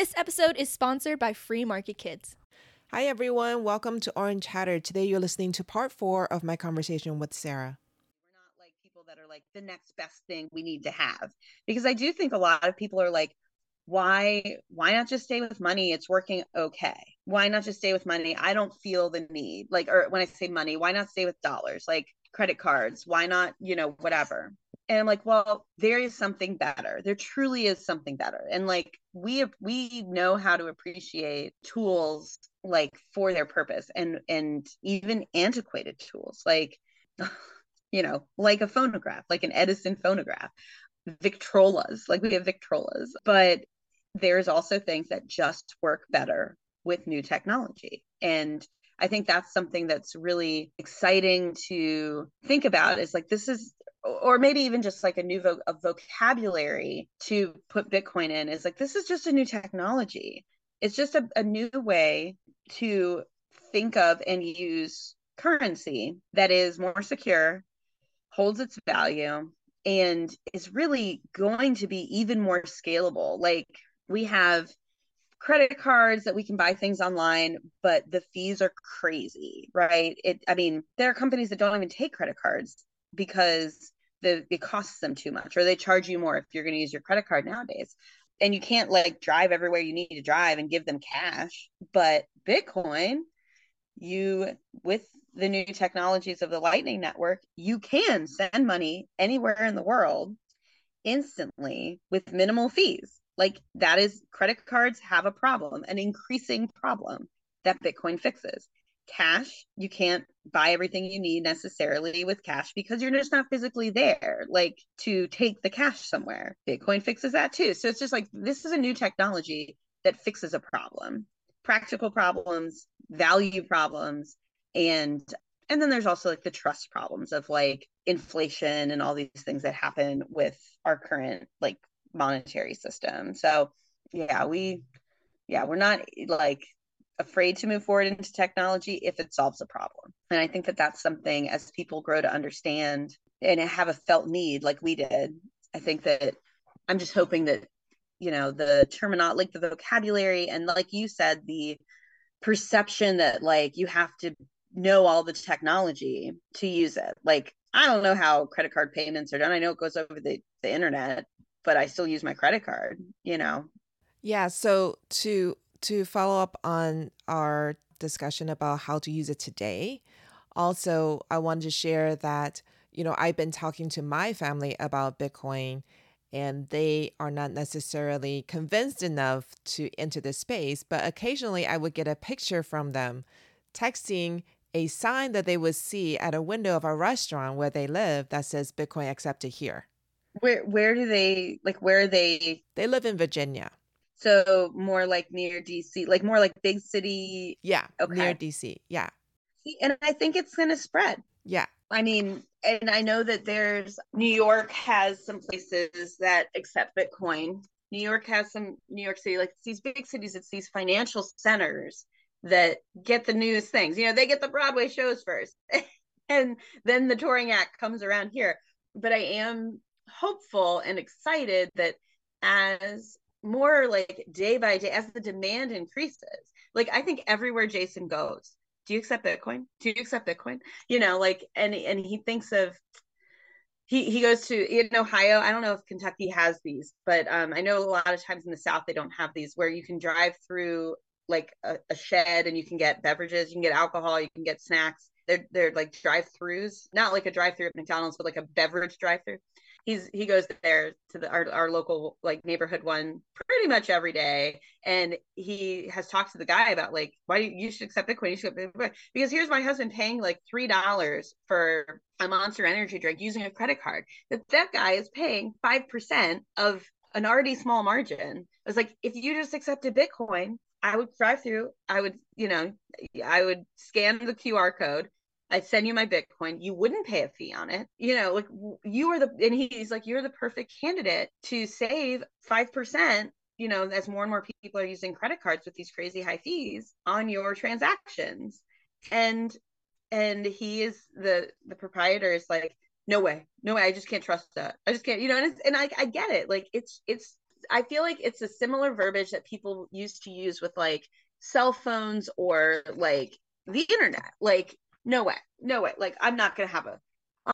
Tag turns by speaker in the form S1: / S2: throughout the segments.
S1: This episode is sponsored by Free Market Kids.
S2: Hi, everyone. Welcome to Orange Hatter. Today, you're listening to part four of my conversation with Sarah.
S3: We're not like people that are like the next best thing we need to have. Because I do think a lot of people are like, why why not just stay with money it's working okay why not just stay with money i don't feel the need like or when i say money why not stay with dollars like credit cards why not you know whatever and i'm like well there is something better. There truly is something better. And like we we know how to appreciate tools like for their purpose and and even antiquated tools like you know like a phonograph like an edison phonograph victrolas like we have victrolas. But there's also things that just work better with new technology. And i think that's something that's really exciting to think about is like this is or maybe even just like a new vo- a vocabulary to put bitcoin in is like this is just a new technology. It's just a, a new way to think of and use currency that is more secure holds its value and is really going to be even more scalable. Like we have credit cards that we can buy things online but the fees are crazy right? It i mean there are companies that don't even take credit cards because the it costs them too much or they charge you more if you're going to use your credit card nowadays. And you can't like drive everywhere you need to drive and give them cash but bitcoin you with the new technologies of the lightning network you can send money anywhere in the world instantly with minimal fees. Like that is credit cards have a problem an increasing problem that bitcoin fixes cash you can't buy everything you need necessarily with cash because you're just not physically there like to take the cash somewhere. Bitcoin fixes that too. So it's just like this is a new technology that fixes a problem practical problems value problems and and then there's also like the trust problems of like inflation and all these things that happen with our current like monetary system. So yeah we yeah we're not like afraid to move forward into technology if it solves a problem. And I think that that's something as people grow to understand and have a felt need like we did. I think that I'm just hoping that, you know, the terminology, like the vocabulary, and like you said, the perception that like you have to know all the technology to use it. Like, I don't know how credit card payments are done. I know it goes over the, the internet, but I still use my credit card, you know?
S2: Yeah. So to to follow up on our discussion about how to use it today, also, I wanted to share that, you know, I've been talking to my family about Bitcoin and they are not necessarily convinced enough to enter the space, but occasionally I would get a picture from them texting a sign that they would see at a window of a restaurant where they live that says Bitcoin accepted here.
S3: Where where do they like where are they
S2: They live in Virginia.
S3: So more like near DC, like more like big city.
S2: Yeah, okay. near DC. Yeah.
S3: And I think it's going to spread.
S2: Yeah.
S3: I mean, and I know that there's New York has some places that accept Bitcoin. New York has some New York City, like these big cities, it's these financial centers that get the newest things. You know, they get the Broadway shows first. and then the touring act comes around here. But I am hopeful and excited that as more like day by day as the demand increases. Like I think everywhere Jason goes, do you accept Bitcoin? Do you accept Bitcoin? You know, like and and he thinks of he he goes to in Ohio. I don't know if Kentucky has these, but um, I know a lot of times in the South they don't have these where you can drive through like a, a shed and you can get beverages, you can get alcohol, you can get snacks. They're they're like drive-throughs, not like a drive-through at McDonald's, but like a beverage drive-through he's he goes there to the our, our local like neighborhood one pretty much every day. And he has talked to the guy about like why you, should accept bitcoin you should bitcoin. because here's my husband paying like three dollars for a monster energy drink using a credit card. That that guy is paying five percent of an already small margin. I was like if you just accepted bitcoin i would drive through i would you know i would scan the qr code I'd send you my Bitcoin. You wouldn't pay a fee on it. You know, like you are the, and he's like, you're the perfect candidate to save 5%, you know, as more and more people are using credit cards with these crazy high fees on your transactions. And, and he is the, the proprietor is like, no way, no way. I just can't trust that. I just can't, you know, and, it's, and I, I get it. Like it's, it's I feel like it's a similar verbiage that people used to use with like cell phones or like the internet. Like, no way, no way. Like, I'm not gonna have a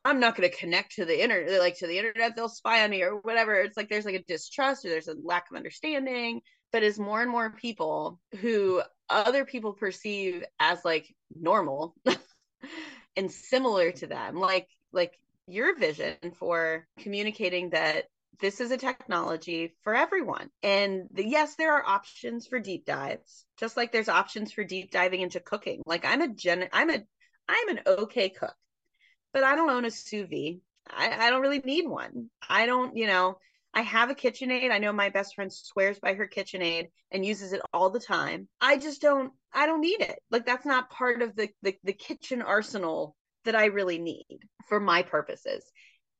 S3: I'm not to connect to the internet, like to the internet, they'll spy on me or whatever. It's like there's like a distrust or there's a lack of understanding. But as more and more people who other people perceive as like normal and similar to them, like like your vision for communicating that this is a technology for everyone. And the, yes, there are options for deep dives, just like there's options for deep diving into cooking. Like I'm a gen, I'm a, I'm an okay cook but I don't own a sous vide. I, I don't really need one. I don't, you know, I have a KitchenAid. I know my best friend swears by her KitchenAid and uses it all the time. I just don't I don't need it. Like that's not part of the the, the kitchen arsenal that I really need for my purposes.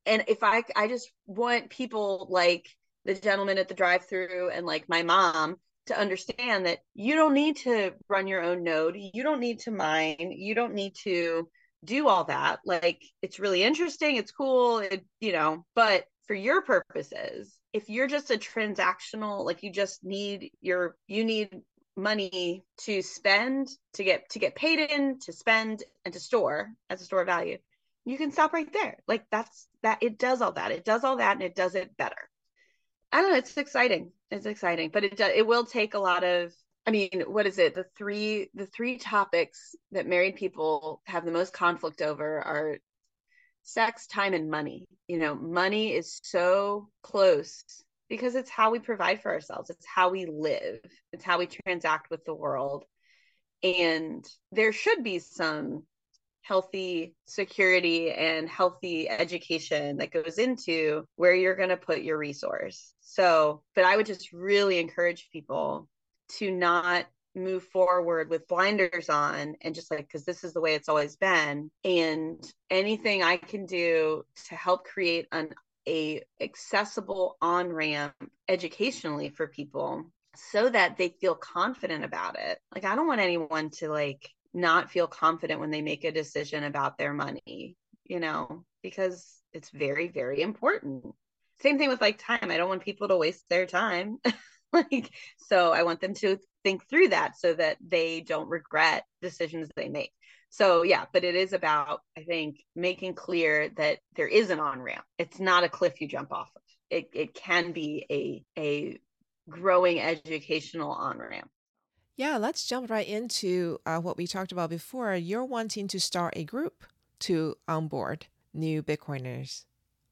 S3: And if I I just want people like the gentleman at the drive-through and like my mom to understand that you don't need to run your own node. You don't need to mine. You don't need to do all that like it's really interesting it's cool it, you know but for your purposes if you're just a transactional like you just need your you need money to spend to get to get paid in to spend and to store as a store of value you can stop right there like that's that it does all that it does all that and it does it better i don't know it's exciting it's exciting but it does it will take a lot of I mean, what is it? The three the three topics that married people have the most conflict over are sex, time, and money. You know, money is so close because it's how we provide for ourselves. It's how we live. It's how we transact with the world. And there should be some healthy security and healthy education that goes into where you're going to put your resource. So, but I would just really encourage people to not move forward with blinders on and just like because this is the way it's always been and anything i can do to help create an a accessible on ramp educationally for people so that they feel confident about it like i don't want anyone to like not feel confident when they make a decision about their money you know because it's very very important. Same thing with like time. I don't want people to waste their time. Like so i want them to think through that so that they don't regret decisions they make. So yeah but it is about i think making clear that there is an on ramp it's not a cliff you jump off of. It, it can be a a growing educational on ramp
S2: yeah let's jump right into uh, what we talked about before you're wanting to start a group to onboard new bitcoiners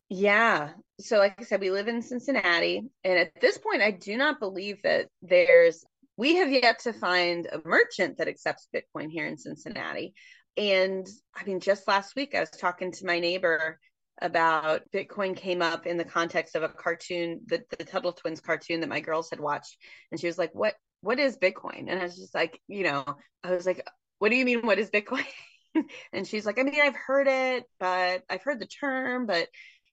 S3: yeah. So, like I said, we live in Cincinnati. And at this point, I do not believe that there's, we have yet to find a merchant that accepts Bitcoin here in Cincinnati. And I mean, just last week, I was talking to my neighbor about Bitcoin came up in the context of a cartoon, the, the Tuttle Twins cartoon that my girls had watched. And she was like, What, what is Bitcoin? And I was just like, you know, I was like, What do you mean? What is Bitcoin? and she's like, I mean, I've heard it, but I've heard the term, but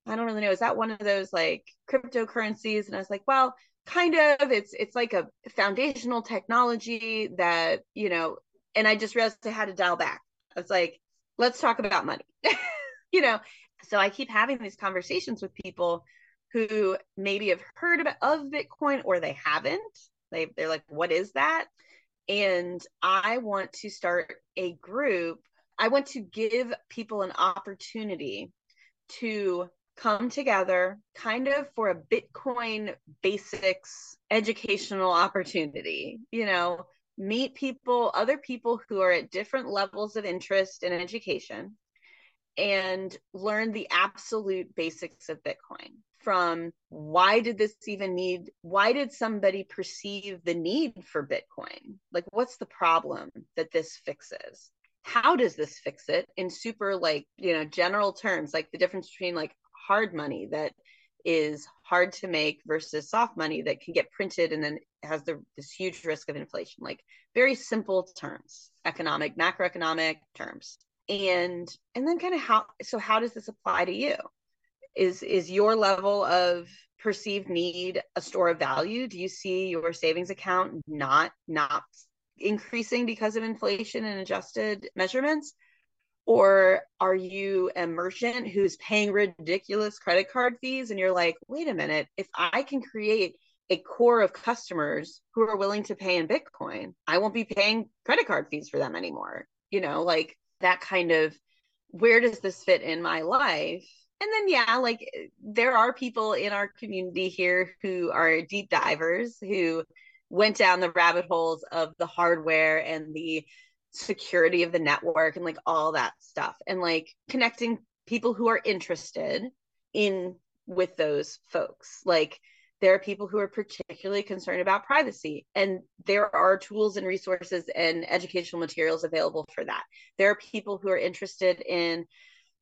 S3: I don't really know. Is that one of those like cryptocurrencies? And I was like, well, kind of. It's it's like a foundational technology that, you know, and I just realized I had to dial back. I was like, let's talk about money. you know, so I keep having these conversations with people who maybe have heard of Bitcoin or they haven't. They they're like, what is that? And I want to start a group. I want to give people an opportunity to come together kind of for a Bitcoin basics educational opportunity, you know, meet people, other people who are at different levels of interest in education and learn the absolute basics of Bitcoin from why did this even need why did somebody perceive the need for bitcoin? Like what's the problem that this fixes? How does this fix it in super like you know general terms like the difference between like hard money that is hard to make versus soft money that can get printed and then has the, this huge risk of inflation? Like very simple terms economic macroeconomic terms. And and then kind of how so how does this apply to you is is your level of perceived need a store of value do you see your savings account not not increasing because of inflation and adjusted measurements or are you a merchant who's paying ridiculous credit card fees and you're like, wait a minute, if I can create a core of customers who are willing to pay in Bitcoin, I won't be paying credit card fees for them anymore. You know, like that kind of where does this fit in my life? And then, yeah, like eh, there are people in our community here who are deep divers who went down the rabbit holes of the hardware and the security of the network and like all that stuff. And like connecting people who are interested in with those folks. Like there are people who are particularly concerned about privacy and there are tools and resources and educational materials available for that. There are people who are interested in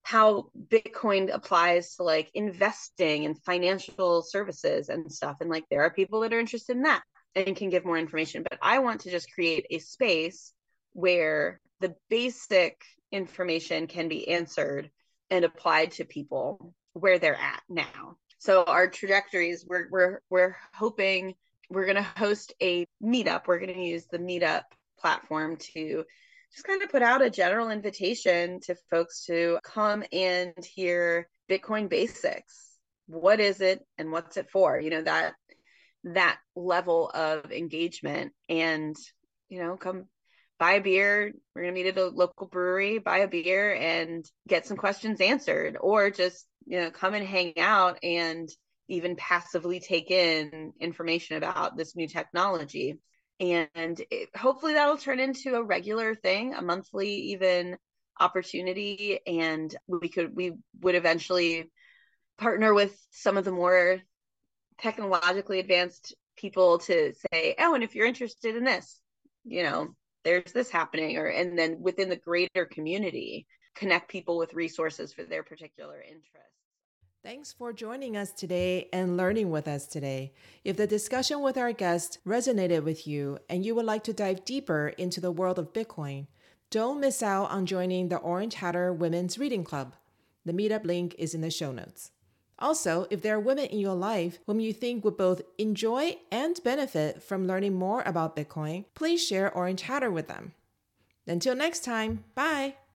S3: how bitcoin applies to like investing and financial services and stuff and like there are people that are interested in that and can give more information but i want to just create a space where the basic information can be answered and applied to people where they're at now. So our trajectories, we're we're we're hoping we're going to host a meetup. We're going to use the meetup platform to just kind of put out a general invitation to folks to come and hear Bitcoin basics. What is it and what's it for? You know that that level of engagement and you know come buy a beer. We're going to meet at a local brewery, buy a beer and get some questions answered, or just, you know, come and hang out and even passively take in information about this new technology. And it, hopefully that'll turn into a regular thing, a monthly, even opportunity. And we could, we would eventually partner with some of the more technologically advanced people to say, oh, and if you're interested in this, you know, there's this happening or and then within the greater community connect people with resources for their particular interests
S2: Thanks for joining us today and learning with us today. If the discussion with our guest resonated with you and you would like to dive deeper into the world of Bitcoin, don't miss out on joining the Orange Hatter Women's Reading Club. The meetup link is in the show notes. Also, if there are women in your life whom you think would both enjoy and benefit from learning more about Bitcoin, please share Orange Hatter with them. Until next time, bye!